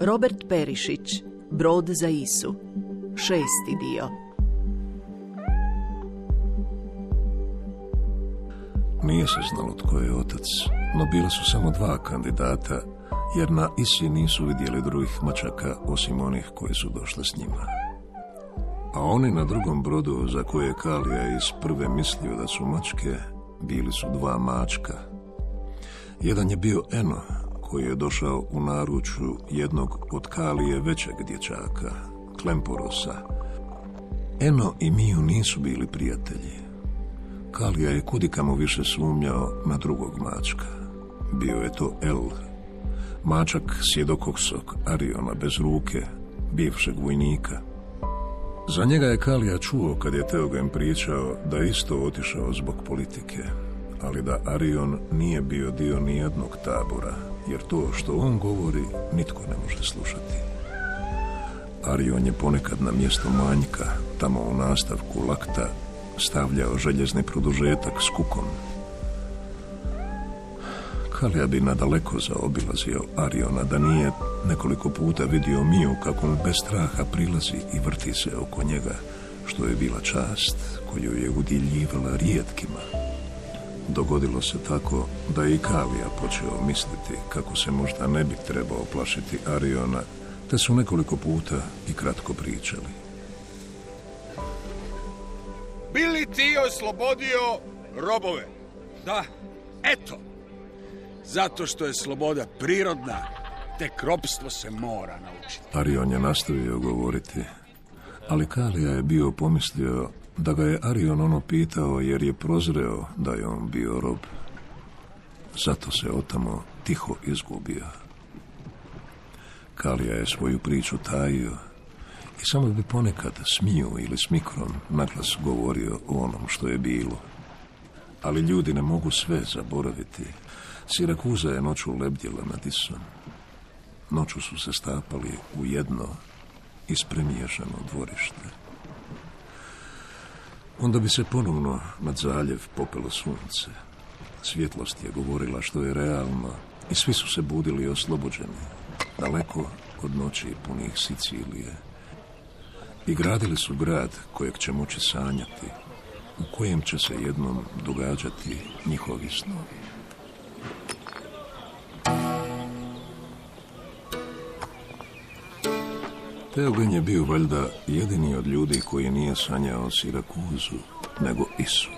Robert Perišić, Brod za Isu, šesti dio. Nije se znalo tko je otac, no bila su samo dva kandidata, jer na Isi nisu vidjeli drugih mačaka osim onih koji su došli s njima. A oni na drugom brodu, za koje je Kalija iz prve mislio da su mačke, bili su dva mačka. Jedan je bio Eno, koji je došao u naručju jednog od Kalije većeg dječaka, Klemporosa. Eno i Miju nisu bili prijatelji. Kalija je kudikamo više sumnjao na drugog mačka. Bio je to El, mačak sjedokoksog Ariona bez ruke, bivšeg vojnika. Za njega je Kalija čuo kad je Teogen pričao da isto otišao zbog politike, ali da Arion nije bio dio nijednog tabora, jer to što on govori nitko ne može slušati. Arion je ponekad na mjesto manjka, tamo u nastavku lakta, stavljao željezni produžetak s kukom. Kalija bi nadaleko zaobilazio Ariona da nije nekoliko puta vidio Miju kako mu bez straha prilazi i vrti se oko njega, što je bila čast koju je udjeljivala rijetkima. Dogodilo se tako da je i Kalija počeo misliti kako se možda ne bi trebao plašiti Ariona, te su nekoliko puta i kratko pričali. Bili ti oslobodio robove? Da, Eto, zato što je sloboda prirodna, tek ropstvo se mora naučiti. Arion je nastavio govoriti, ali Kalija je bio pomislio da ga je Arion ono pitao jer je prozreo da je on bio rob. Zato se otamo tiho izgubio. Kalija je svoju priču tajio i samo bi ponekad smiju ili smikrom naglas govorio o onom što je bilo. Ali ljudi ne mogu sve zaboraviti. Sirakuza je noću lebdjela nad Isom. Noću su se stapali u jedno ispremiješano dvorište. Onda bi se ponovno nad zaljev popelo sunce. Svjetlost je govorila što je realno i svi su se budili oslobođeni, daleko od noći punih Sicilije. I gradili su grad kojeg će moći sanjati, u kojem će se jednom događati njihovi snovi. Teogen je bio valjda jedini od ljudi koji nije sanjao Sirakuzu, nego Isu.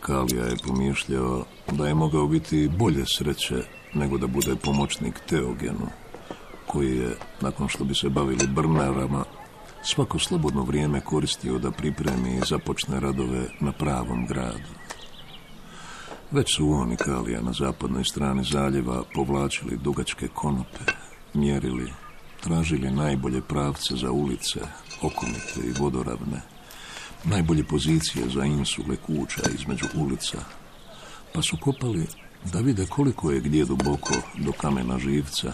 Kalija je pomišljao da je mogao biti bolje sreće nego da bude pomoćnik Teogenu, koji je, nakon što bi se bavili brnarama, svako slobodno vrijeme koristio da pripremi i započne radove na pravom gradu. Već su on i Kalija na zapadnoj strani zaljeva povlačili dugačke konope, mjerili, tražili najbolje pravce za ulice, okomite i vodoravne, najbolje pozicije za insule kuća između ulica, pa su kopali da vide koliko je gdje duboko do kamena živca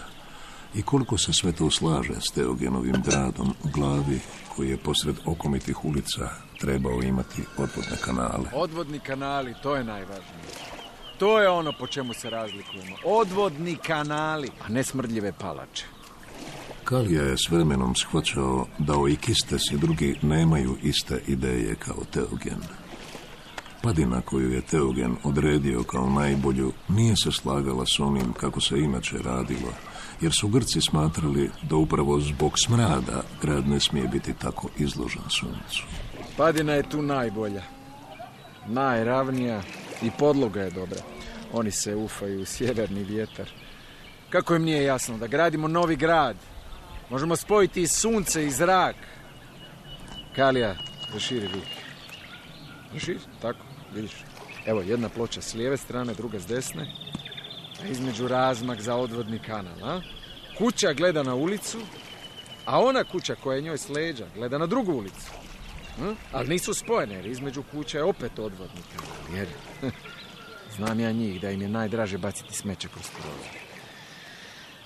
i koliko se sve to slaže s Teogenovim gradom u glavi koji je posred okomitih ulica trebao imati odvodne kanale. odvodni kanali, to je najvažnije. To je ono po čemu se razlikujemo. Odvodni kanali, a ne smrdljive palače. Kalija je s vremenom shvaćao da Oikistes i drugi nemaju iste ideje kao Teogen. Padina koju je Teogen odredio kao najbolju nije se slagala s onim kako se inače radilo, jer su Grci smatrali da upravo zbog smrada grad ne smije biti tako izložen suncu. Padina je tu najbolja. Najravnija i podloga je dobra. Oni se ufaju u sjeverni vjetar. Kako im nije jasno da gradimo novi grad? Možemo spojiti i sunce i zrak. Kalija, zaširi ruke. Zaširi, tako, vidiš. Evo, jedna ploča s lijeve strane, druga s desne. A između razmak za odvodni kanal, a? Kuća gleda na ulicu, a ona kuća koja je njoj s leđa gleda na drugu ulicu. Hm? Ali nisu spojene, jer između kuća je opet odvodni kanal, jer znam ja njih da im je najdraže baciti smeće kroz prozor.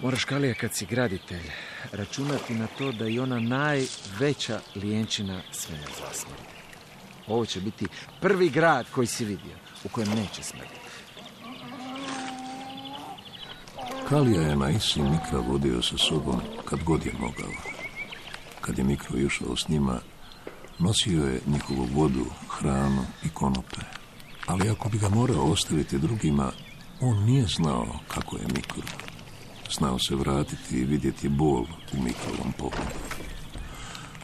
Moraš, kad si graditelj, računati na to da i ona najveća lijenčina sve ne zasmrdi. Ovo će biti prvi grad koji si vidio, u kojem neće smrditi. Kalija je na isi Mikra vodio sa sobom kad god je mogao. Kad je Mikro išao s njima, nosio je njihovu vodu, hranu i konope. Ali ako bi ga morao ostaviti drugima, on nije znao kako je Mikro. Znao se vratiti i vidjeti bol u Mikrovom pogledu.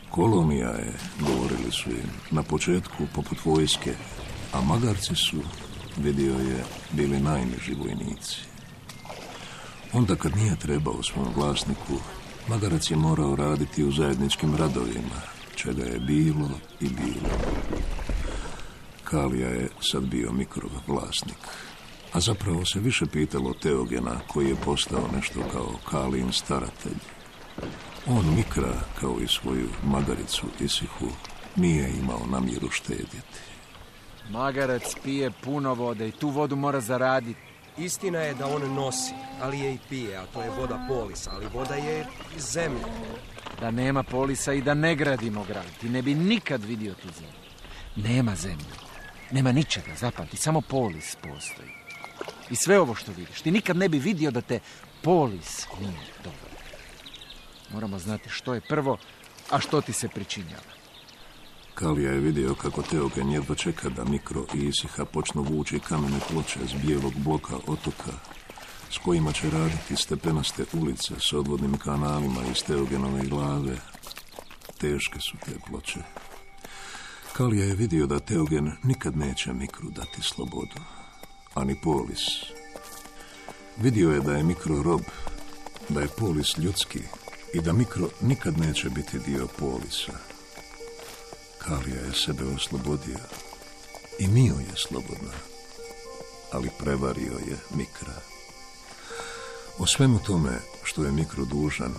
Kolonija je, govorili su im, na početku poput vojske, a magarci su, vidio je, bili najniži vojnici. Onda kad nije trebao svom vlasniku, magarac je morao raditi u zajedničkim radovima, čega je bilo i bilo. Kalija je sad bio mikrov vlasnik, a zapravo se više pitalo Teogena koji je postao nešto kao Kalijin staratelj. On Mikra, kao i svoju magaricu Isihu, nije imao namjeru štedjeti. Magarac pije puno vode i tu vodu mora zaraditi. Istina je da on nosi, ali je i pije, a to je voda polisa, ali voda je iz zemlje. Da nema polisa i da ne gradimo grad. Ti ne bi nikad vidio tu zemlju. Nema zemlje. Nema ničega, zapamti, samo polis postoji. I sve ovo što vidiš, ti nikad ne bi vidio da te polis nije dobro. Moramo znati što je prvo, a što ti se pričinjava. Kalija je vidio kako Teogen jedva čeka da Mikro i Isiha počnu vući kamene ploče s bijelog bloka otoka, s kojima će raditi stepenaste ulice s odvodnim kanalima iz Teogenove glave. Teške su te ploče. Kalija je vidio da Teogen nikad neće Mikru dati slobodu, ani Polis. Vidio je da je Mikro rob, da je Polis ljudski i da Mikro nikad neće biti dio Polisa. Kalija je sebe oslobodio i Mio je slobodna, ali prevario je Mikra. O svemu tome što je Mikro dužan,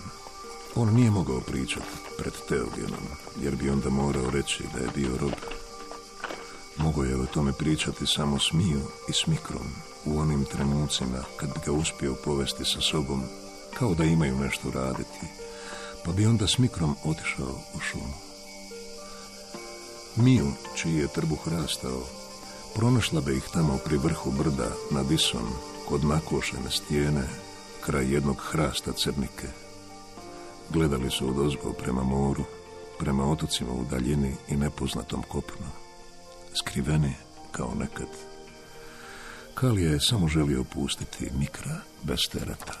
on nije mogao pričati pred Teogenom, jer bi onda morao reći da je bio rob. Mogao je o tome pričati samo s Miju i s Mikrom u onim trenucima kad bi ga uspio povesti sa sobom, kao da imaju nešto raditi, pa bi onda s Mikrom otišao u šumu. Miju, čiji je trbuh rastao, pronašla bi ih tamo pri vrhu brda nad Isom, kod nakošene stijene, kraj jednog hrasta crnike. Gledali su od ozgo prema moru, prema otocima u daljini i nepoznatom kopnu. Skriveni kao nekad. Kalija je samo želio pustiti Mikra bez tereta.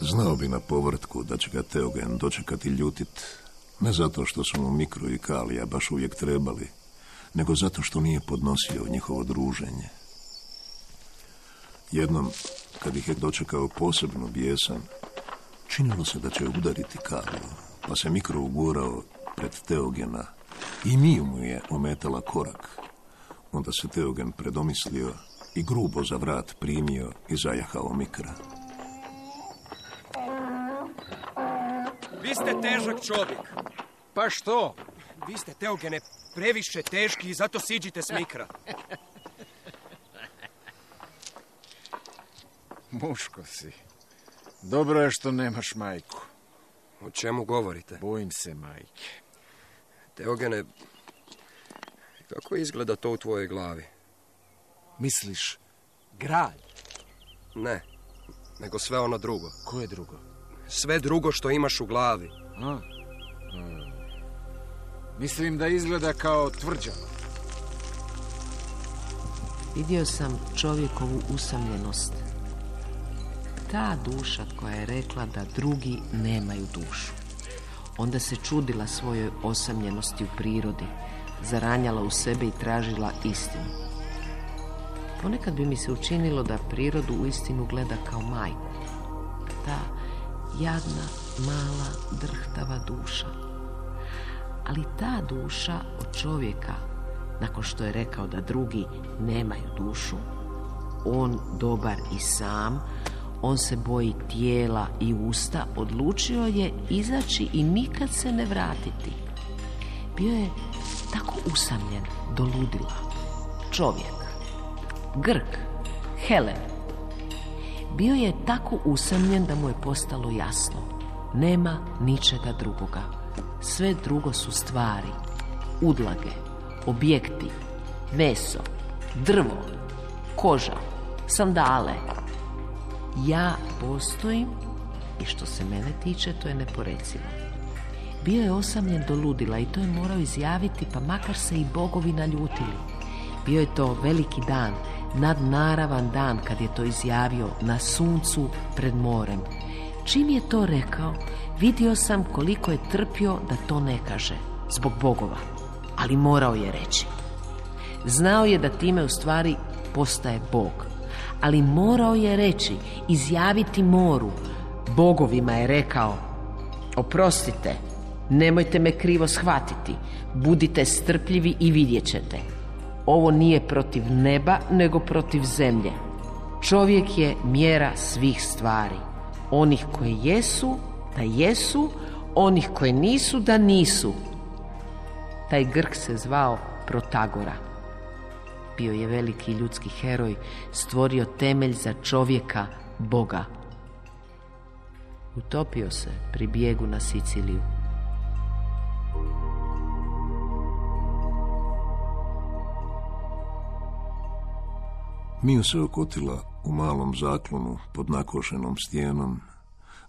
Znao bi na povrtku da će ga Teogen dočekati ljutit ne zato što su mu Mikro i Kalija baš uvijek trebali, nego zato što nije podnosio njihovo druženje. Jednom, kad ih je dočekao posebno bijesan, činilo se da će udariti Kaliju, pa se Mikro ugurao pred Teogena i Miju mu je ometala korak. Onda se Teogen predomislio i grubo za vrat primio i zajahao Mikra. Vi ste težak čovjek. Pa što? Vi ste, Teogene, previše teški i zato siđite s mikra. Muško si. Dobro je što nemaš majku. O čemu govorite? Bojim se majke. Teogene, kako izgleda to u tvojoj glavi? Misliš, grad? Ne, nego sve ono drugo. Koje drugo? Sve drugo što imaš u glavi. A? Mislim da izgleda kao tvrđava. Vidio sam čovjekovu usamljenost. Ta duša koja je rekla da drugi nemaju dušu. Onda se čudila svojoj osamljenosti u prirodi, zaranjala u sebe i tražila istinu. Ponekad bi mi se učinilo da prirodu u istinu gleda kao majku. Ta jadna, mala, drhtava duša. Ali ta duša od čovjeka, nakon što je rekao da drugi nemaju dušu, on dobar i sam, on se boji tijela i usta, odlučio je izaći i nikad se ne vratiti. Bio je tako usamljen do ludila. Čovjek, Grk, Helen. Bio je tako usamljen da mu je postalo jasno. Nema ničega drugoga. Sve drugo su stvari, udlage, objekti, meso, drvo, koža, sandale. Ja postojim i što se mene tiče, to je neporecivo. Bio je osamljen do ludila i to je morao izjaviti, pa makar se i bogovi naljutili. Bio je to veliki dan, nadnaravan dan kad je to izjavio na suncu pred morem. Čim je to rekao, vidio sam koliko je trpio da to ne kaže, zbog bogova, ali morao je reći. Znao je da time u stvari postaje bog, ali morao je reći, izjaviti moru. Bogovima je rekao, oprostite, nemojte me krivo shvatiti, budite strpljivi i vidjet ćete. Ovo nije protiv neba, nego protiv zemlje. Čovjek je mjera svih stvari. Onih koje jesu, da jesu, onih koje nisu, da nisu. Taj Grk se zvao Protagora. Bio je veliki ljudski heroj, stvorio temelj za čovjeka, Boga. Utopio se pri bijegu na Siciliju. Mio se okotila u malom zaklonu pod nakošenom stijenom,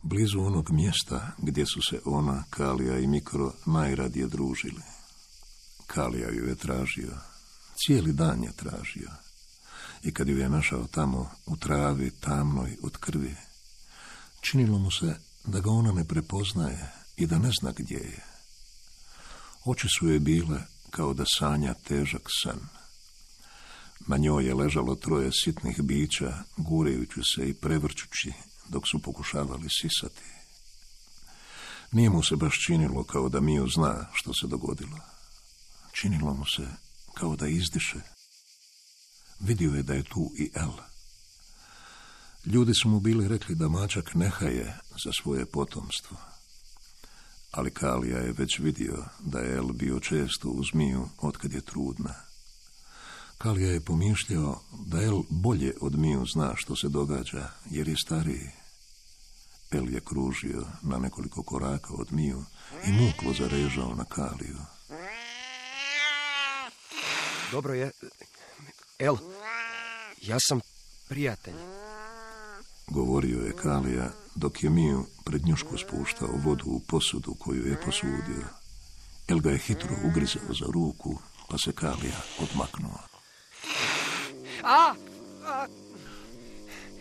blizu onog mjesta gdje su se ona, Kalija i Mikro najradije družili. Kalija ju je tražio, cijeli dan je tražio. I kad ju je našao tamo u travi tamnoj od krvi, činilo mu se da ga ona ne prepoznaje i da ne zna gdje je. Oči su je bile kao da sanja težak san. Na njoj je ležalo troje sitnih bića, gurejući se i prevrćući dok su pokušavali sisati. Nije mu se baš činilo kao da Miju zna što se dogodilo. Činilo mu se kao da izdiše. Vidio je da je tu i El. Ljudi su mu bili rekli da mačak nehaje za svoje potomstvo. Ali Kalija je već vidio da je El bio često uz Miju otkad je trudna. Kalija je pomišljao da El bolje od Miju zna što se događa, jer je stariji. El je kružio na nekoliko koraka od Miju i muklo zarežao na Kaliju. Dobro je. El, ja sam prijatelj. Govorio je Kalija dok je Miju pred njušku spuštao vodu u posudu koju je posudio. El ga je hitro ugrizao za ruku, pa se Kalija odmaknuo. A!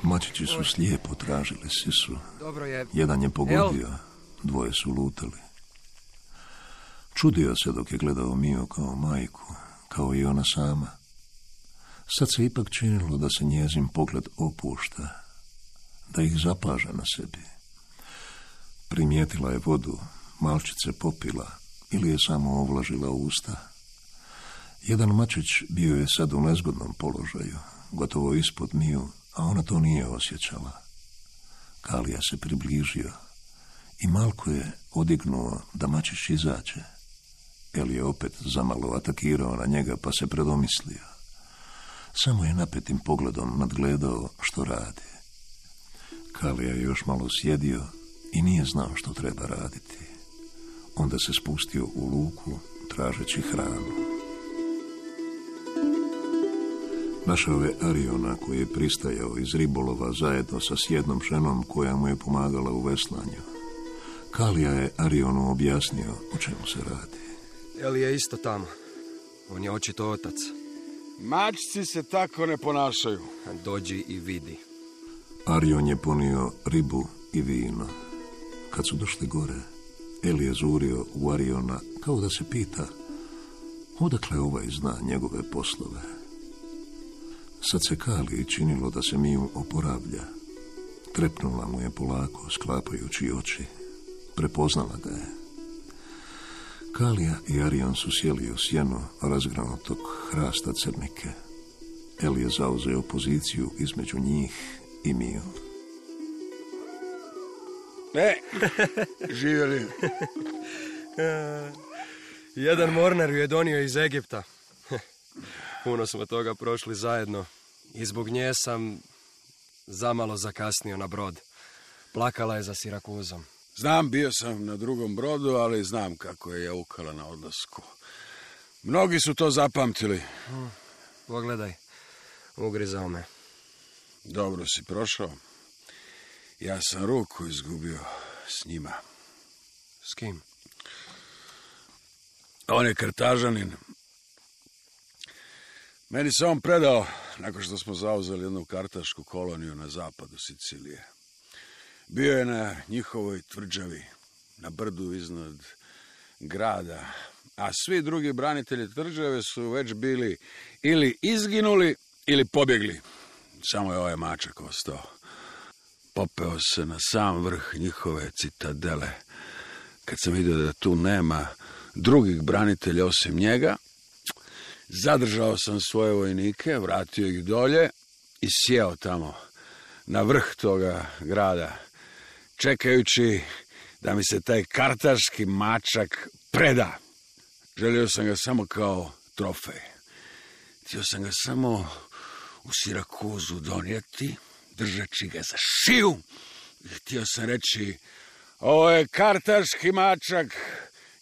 Mačići su slijepo tražili sisu. Dobro je. Jedan je pogodio, dvoje su lutali. Čudio se dok je gledao Mio kao majku, kao i ona sama. Sad se ipak činilo da se njezin pogled opušta, da ih zapaža na sebi. Primijetila je vodu, malčice popila ili je samo ovlažila usta. Jedan mačić bio je sad u nezgodnom položaju, gotovo ispod Miju, a ona to nije osjećala. Kalija se približio i Malko je odignuo da mačić izađe. Eli je opet zamalo atakirao na njega pa se predomislio. Samo je napetim pogledom nadgledao što radi. Kalija je još malo sjedio i nije znao što treba raditi. Onda se spustio u luku tražeći hranu. Našao je Ariona koji je pristajao iz ribolova zajedno sa sjednom ženom koja mu je pomagala u veslanju. Kalija je Arionu objasnio o čemu se radi. Eli je isto tamo. On je očito otac. Mačci se tako ne ponašaju. Dođi i vidi. Arion je ponio ribu i vino. Kad su došli gore, Eli je zurio u Ariona kao da se pita odakle ovaj zna njegove poslove. Sad se Kali činilo da se Miju oporavlja. Trepnula mu je polako, sklapajući oči. Prepoznala ga je. Kalija i Arion su sjeli u sjeno razgranutog hrasta crnike. Eli je zauzeo poziciju između njih i Miju. E, živjeli. Jedan mornar ju je donio iz Egipta. Puno smo toga prošli zajedno i zbog nje sam zamalo zakasnio na brod. Plakala je za Sirakuzom. Znam, bio sam na drugom brodu, ali znam kako je jaukala na odlasku. Mnogi su to zapamtili. Pogledaj, ugrizao me. Dobro si prošao. Ja sam ruku izgubio s njima. S kim? On je krtažanin. Meni se on predao nakon što smo zauzeli jednu kartašku koloniju na zapadu Sicilije. Bio je na njihovoj tvrđavi, na brdu iznad grada, a svi drugi branitelji tvrđave su već bili ili izginuli ili pobjegli. Samo je ovaj mačak ostao. Popeo se na sam vrh njihove citadele. Kad sam vidio da tu nema drugih branitelja osim njega, zadržao sam svoje vojnike, vratio ih dolje i sjeo tamo na vrh toga grada, čekajući da mi se taj kartaški mačak preda. Želio sam ga samo kao trofej. Htio sam ga samo u Sirakuzu donijeti, držeći ga za šiju. Htio sam reći, ovo je kartaški mačak,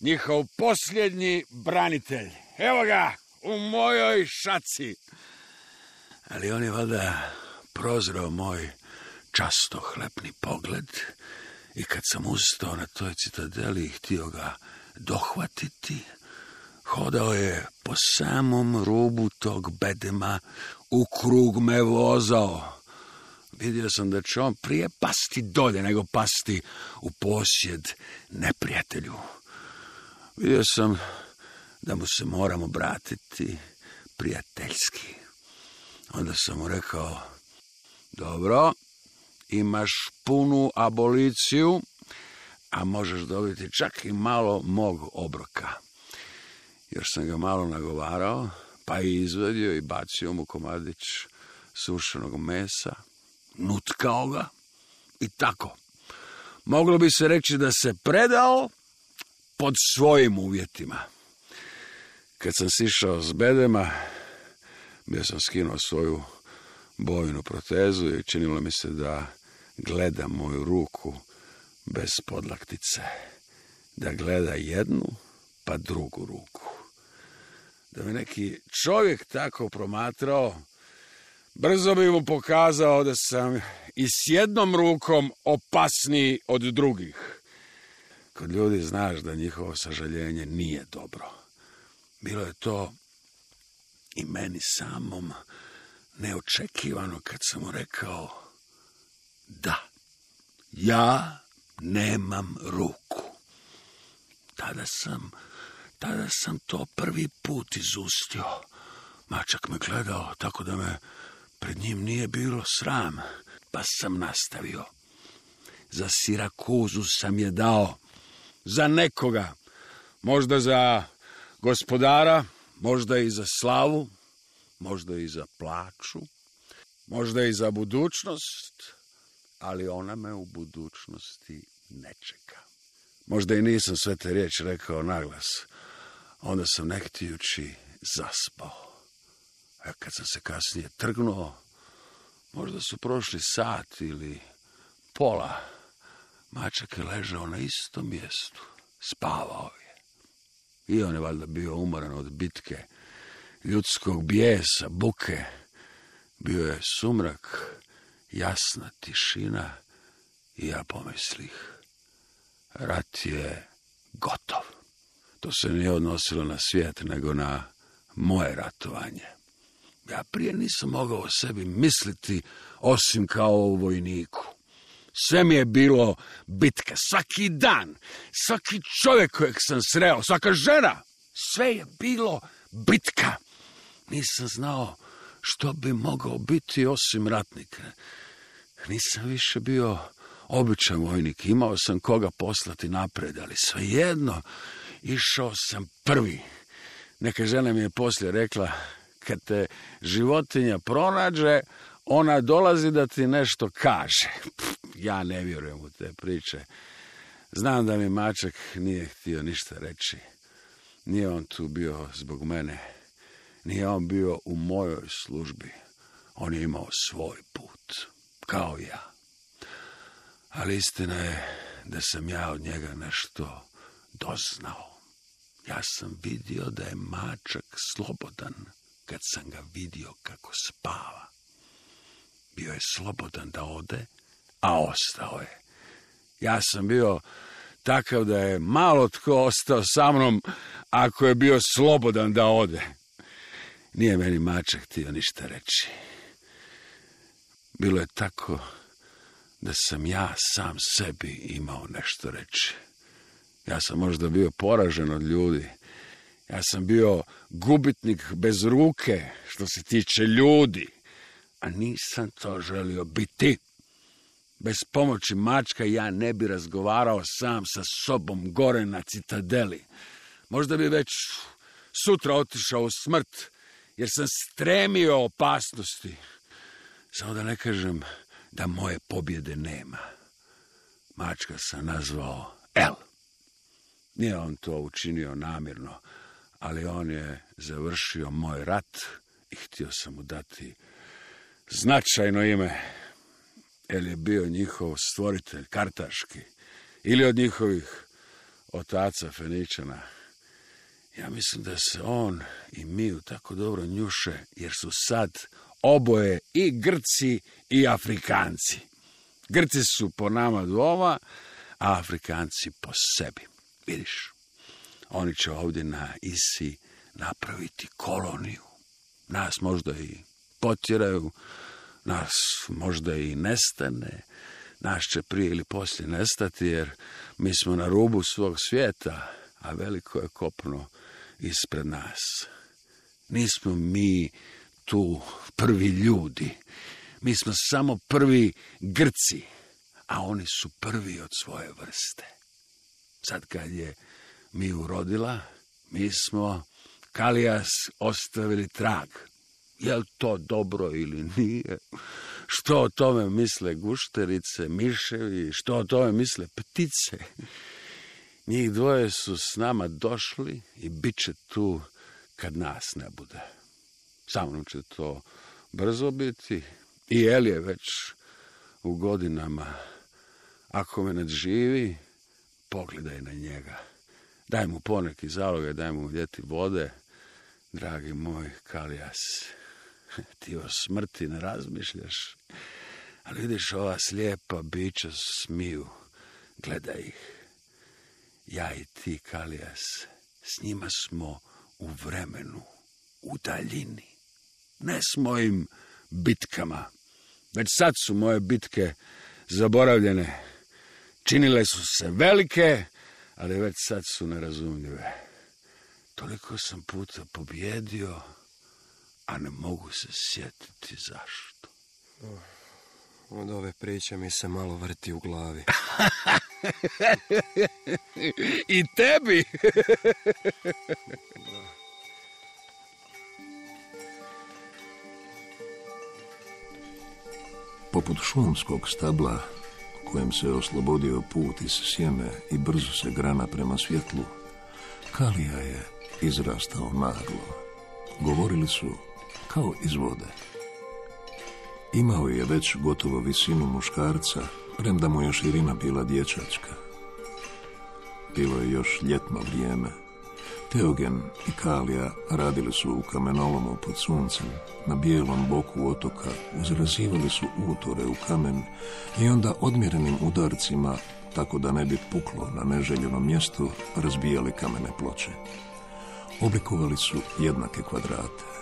njihov posljednji branitelj. Evo ga, u mojoj šaci. Ali on je valjda prozrao moj častohlepni pogled i kad sam ustao na toj citadeli i htio ga dohvatiti, hodao je po samom rubu tog bedema, u krug me vozao. Vidio sam da će on prije pasti dolje nego pasti u posjed neprijatelju. Vidio sam da mu se moram obratiti prijateljski. Onda sam mu rekao, dobro, imaš punu aboliciju, a možeš dobiti čak i malo mog obroka. Još sam ga malo nagovarao, pa i izvadio i bacio mu komadić sušenog mesa, nutkao ga i tako. Moglo bi se reći da se predao pod svojim uvjetima. Kad sam sišao s bedema, bio sam skinuo svoju bojnu protezu i činilo mi se da gleda moju ruku bez podlaktice. Da gleda jednu, pa drugu ruku. Da me neki čovjek tako promatrao, brzo bi mu pokazao da sam i s jednom rukom opasniji od drugih. Kod ljudi znaš da njihovo sažaljenje nije dobro. Bilo je to i meni samom neočekivano kad sam mu rekao da, ja nemam ruku. Tada sam, tada sam to prvi put izustio. Mačak me gledao tako da me pred njim nije bilo sram, pa sam nastavio. Za Sirakuzu sam je dao, za nekoga, možda za gospodara, možda i za slavu, možda i za plaću, možda i za budućnost, ali ona me u budućnosti ne čeka. Možda i nisam sve te riječi rekao naglas, onda sam nektijući zaspao. A kad sam se kasnije trgnuo, možda su prošli sat ili pola, mačak je ležao na istom mjestu, spavao je. I on je valjda bio umoran od bitke, ljudskog bijesa, buke. Bio je sumrak, jasna tišina i ja pomislih. Rat je gotov. To se nije odnosilo na svijet, nego na moje ratovanje. Ja prije nisam mogao o sebi misliti osim kao o vojniku. Sve mi je bilo bitka, svaki dan, svaki čovjek kojeg sam sreo, svaka žena, sve je bilo bitka. Nisam znao što bi mogao biti osim ratnika. Nisam više bio običan vojnik, imao sam koga poslati napred, ali svejedno išao sam prvi. Neka žena mi je poslije rekla, kad te životinja pronađe, ona dolazi da ti nešto kaže. ja ne vjerujem u te priče. Znam da mi mačak nije htio ništa reći. Nije on tu bio zbog mene. Nije on bio u mojoj službi. On je imao svoj put, kao ja. Ali istina je da sam ja od njega nešto doznao. Ja sam vidio da je mačak slobodan kad sam ga vidio kako spava. Bio je slobodan da ode a ostao je. Ja sam bio takav da je malo tko ostao sa mnom ako je bio slobodan da ode. Nije meni mačak htio ništa reći. Bilo je tako da sam ja sam sebi imao nešto reći. Ja sam možda bio poražen od ljudi. Ja sam bio gubitnik bez ruke što se tiče ljudi. A nisam to želio biti. Bez pomoći mačka ja ne bi razgovarao sam sa sobom gore na citadeli. Možda bi već sutra otišao u smrt, jer sam stremio opasnosti. Samo da ne kažem da moje pobjede nema. Mačka sam nazvao El. Nije on to učinio namjerno, ali on je završio moj rat i htio sam mu dati značajno ime. El je bio njihov stvoritelj, kartaški, ili od njihovih otaca Feničana. Ja mislim da se on i Miju tako dobro njuše, jer su sad oboje i Grci i Afrikanci. Grci su po nama dvoma, a Afrikanci po sebi. Vidiš, oni će ovdje na Isi napraviti koloniju. Nas možda i potjeraju, nas možda i nestane, nas će prije ili poslije nestati, jer mi smo na rubu svog svijeta, a veliko je kopno ispred nas. Nismo mi tu prvi ljudi. Mi smo samo prvi Grci, a oni su prvi od svoje vrste. Sad kad je mi urodila, mi smo Kalijas ostavili trag. Je to dobro ili nije? Što o tome misle gušterice, miševi, što o tome misle ptice? Njih dvoje su s nama došli i bit će tu kad nas ne bude. Sa mnom će to brzo biti. I El je već u godinama. Ako me nadživi, pogledaj na njega. Daj mu poneki zaloge, daj mu ljeti vode. Dragi moj Kalijas, ti o smrti ne razmišljaš. Ali vidiš, ova slijepa bića smiju. Gledaj ih. Ja i ti, Kalijas, s njima smo u vremenu, u daljini. Ne s mojim bitkama. Već sad su moje bitke zaboravljene. Činile su se velike, ali već sad su nerazumljive. Toliko sam puta pobjedio, a ne mogu se sjetiti zašto. Od ove priče mi se malo vrti u glavi. I tebi. Poput šumskog stabla, kojem se oslobodio put iz sjeme i brzo se grana prema svjetlu, Kalija je izrastao naglo. Govorili su kao iz vode. Imao je već gotovo visinu muškarca, premda mu je širina bila dječačka. Bilo je još ljetno vrijeme. Teogen i Kalija radili su u kamenolomu pod suncem, na bijelom boku otoka uzrazivali su utore u kamen i onda odmjerenim udarcima, tako da ne bi puklo na neželjenom mjestu, razbijali kamene ploče. Oblikovali su jednake kvadrate.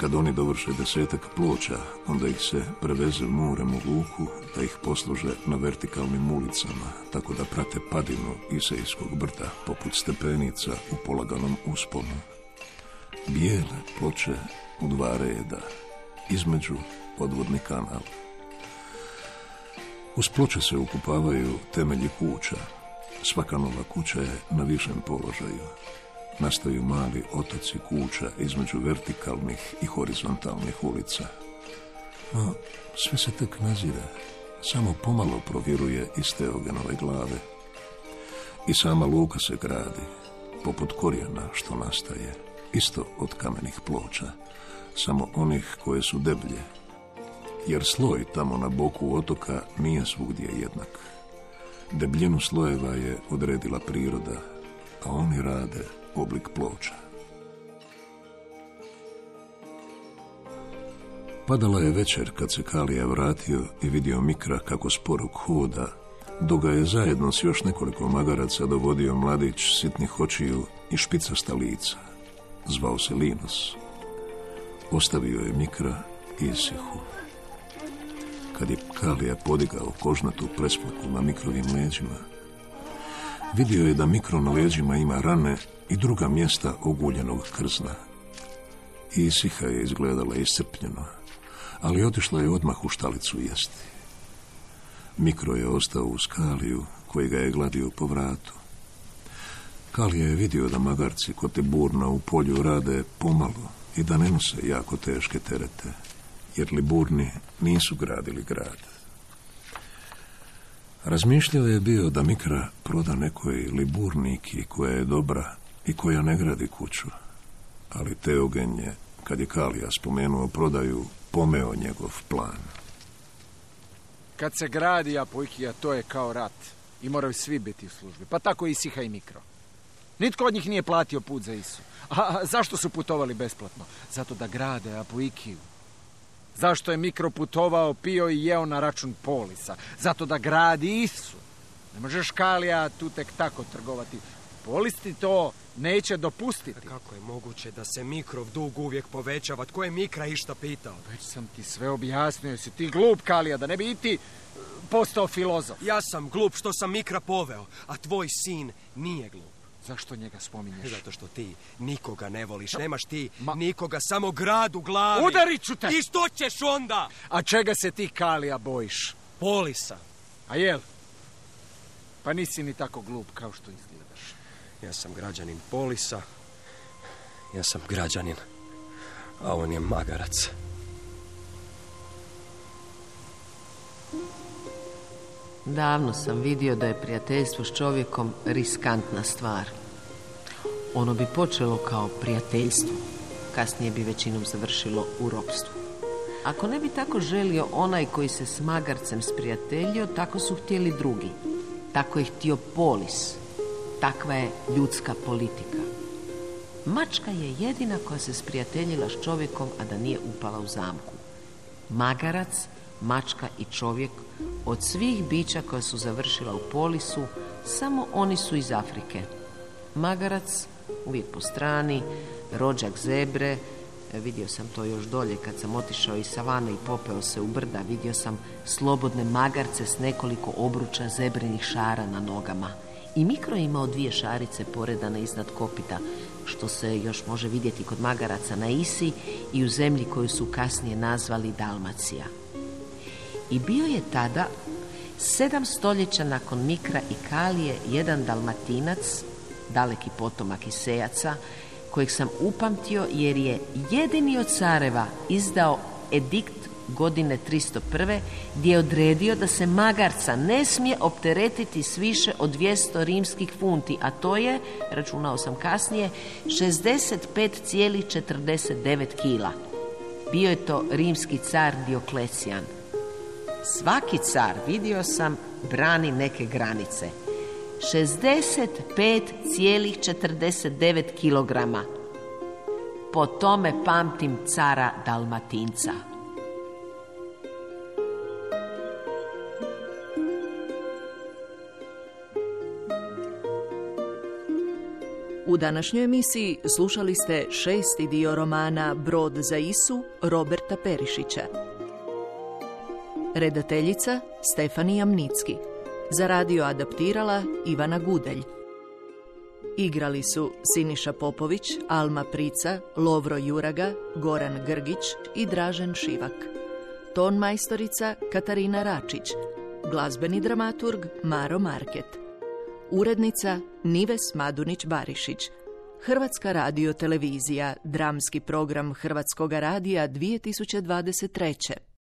Kad oni dovrše desetak ploča, onda ih se preveze murem u luku da ih posluže na vertikalnim ulicama, tako da prate padinu Isejskog brda poput stepenica u polaganom usponu. Bijele ploče u dva reda, između podvodni kanal. Uz ploče se ukupavaju temelji kuća. Svaka nova kuća je na višem položaju nastaju mali otoci kuća između vertikalnih i horizontalnih ulica. No, sve se tek nazire, samo pomalo proviruje iz Teogenove glave. I sama luka se gradi, poput korijena što nastaje, isto od kamenih ploča, samo onih koje su deblje, jer sloj tamo na boku otoka nije svugdje jednak. Debljinu slojeva je odredila priroda, a oni rade oblik ploča. Padala je večer kad se Kalija vratio i vidio Mikra kako sporog hoda, dok ga je zajedno s još nekoliko magaraca dovodio mladić sitnih očiju i špicasta lica. Zvao se Linus. Ostavio je Mikra i Isihu. Kad je Kalija podigao kožnatu presplaku na mikrovim leđima, vidio je da mikro na leđima ima rane i druga mjesta oguljenog krzna. Isiha je izgledala iscrpljeno, ali otišla je odmah u štalicu jesti. Mikro je ostao u skaliju koji ga je gladio po vratu. Kalija je vidio da magarci kod te burna u polju rade pomalo i da ne nose jako teške terete, jer Liburni nisu gradili grad. Razmišljao je bio da Mikra proda nekoj Liburniki koja je dobra i koja ne gradi kuću, ali Teogen je, kad je Kalija spomenuo prodaju, pomeo njegov plan. Kad se gradi Apuikija, to je kao rat. I moraju svi biti u službi. Pa tako i Siha i Mikro. Nitko od njih nije platio put za Isu. A zašto su putovali besplatno? Zato da grade Apuikiju. Zašto je Mikro putovao, pio i jeo na račun polisa? Zato da gradi Isu. Ne možeš Kalija tu tek tako trgovati. Polis ti to neće dopustiti. Kako je moguće da se mikrov dug uvijek povećava? Tko je Mikra išta pitao? Već sam ti sve objasnio. Si ti glup, Kalija, da ne bi i ti postao filozof. Ja sam glup što sam Mikra poveo, a tvoj sin nije glup. Zašto njega spominješ? Zato što ti nikoga ne voliš. Nemaš ti nikoga, samo grad u glavi. Udarit ću te! I što ćeš onda? A čega se ti, Kalija, bojiš? Polisa. A jel? Pa nisi ni tako glup kao što izgledaš. Ja sam građanin Polisa. Ja sam građanin. A on je magarac. Davno sam vidio da je prijateljstvo s čovjekom riskantna stvar. Ono bi počelo kao prijateljstvo, kasnije bi većinom završilo u ropstvu. Ako ne bi tako želio onaj koji se s magarcem sprijateljio, tako su htjeli drugi. Tako je htio polis. Takva je ljudska politika. Mačka je jedina koja se sprijateljila s čovjekom, a da nije upala u zamku. Magarac, mačka i čovjek od svih bića koja su završila u polisu, samo oni su iz Afrike. Magarac, uvijek po strani, rođak zebre, e, vidio sam to još dolje kad sam otišao iz savane i popeo se u brda, vidio sam slobodne magarce s nekoliko obruča zebrenih šara na nogama. I mikro je imao dvije šarice poredane iznad kopita, što se još može vidjeti kod magaraca na Isi i u zemlji koju su kasnije nazvali Dalmacija. I bio je tada, sedam stoljeća nakon Mikra i Kalije, jedan dalmatinac, daleki potomak Isejaca, kojeg sam upamtio jer je jedini od careva izdao edikt godine 301. gdje je odredio da se magarca ne smije opteretiti s više od 200 rimskih funti, a to je, računao sam kasnije, 65,49 kila. Bio je to rimski car Dioklecijan. Svaki car, vidio sam, brani neke granice. 65,49 kilograma. Po tome pamtim cara Dalmatinca. U današnjoj emisiji slušali ste šesti dio romana Brod za Isu Roberta Perišića. Redateljica Stefanija Mnicki. Za radio adaptirala Ivana Gudelj. Igrali su Siniša Popović, Alma Prica, Lovro Juraga, Goran Grgić i Dražen Šivak. Ton majstorica Katarina Račić. Glazbeni dramaturg Maro Market. Urednica Nives Madunić-Barišić. Hrvatska radio televizija, dramski program Hrvatskoga radija 2023.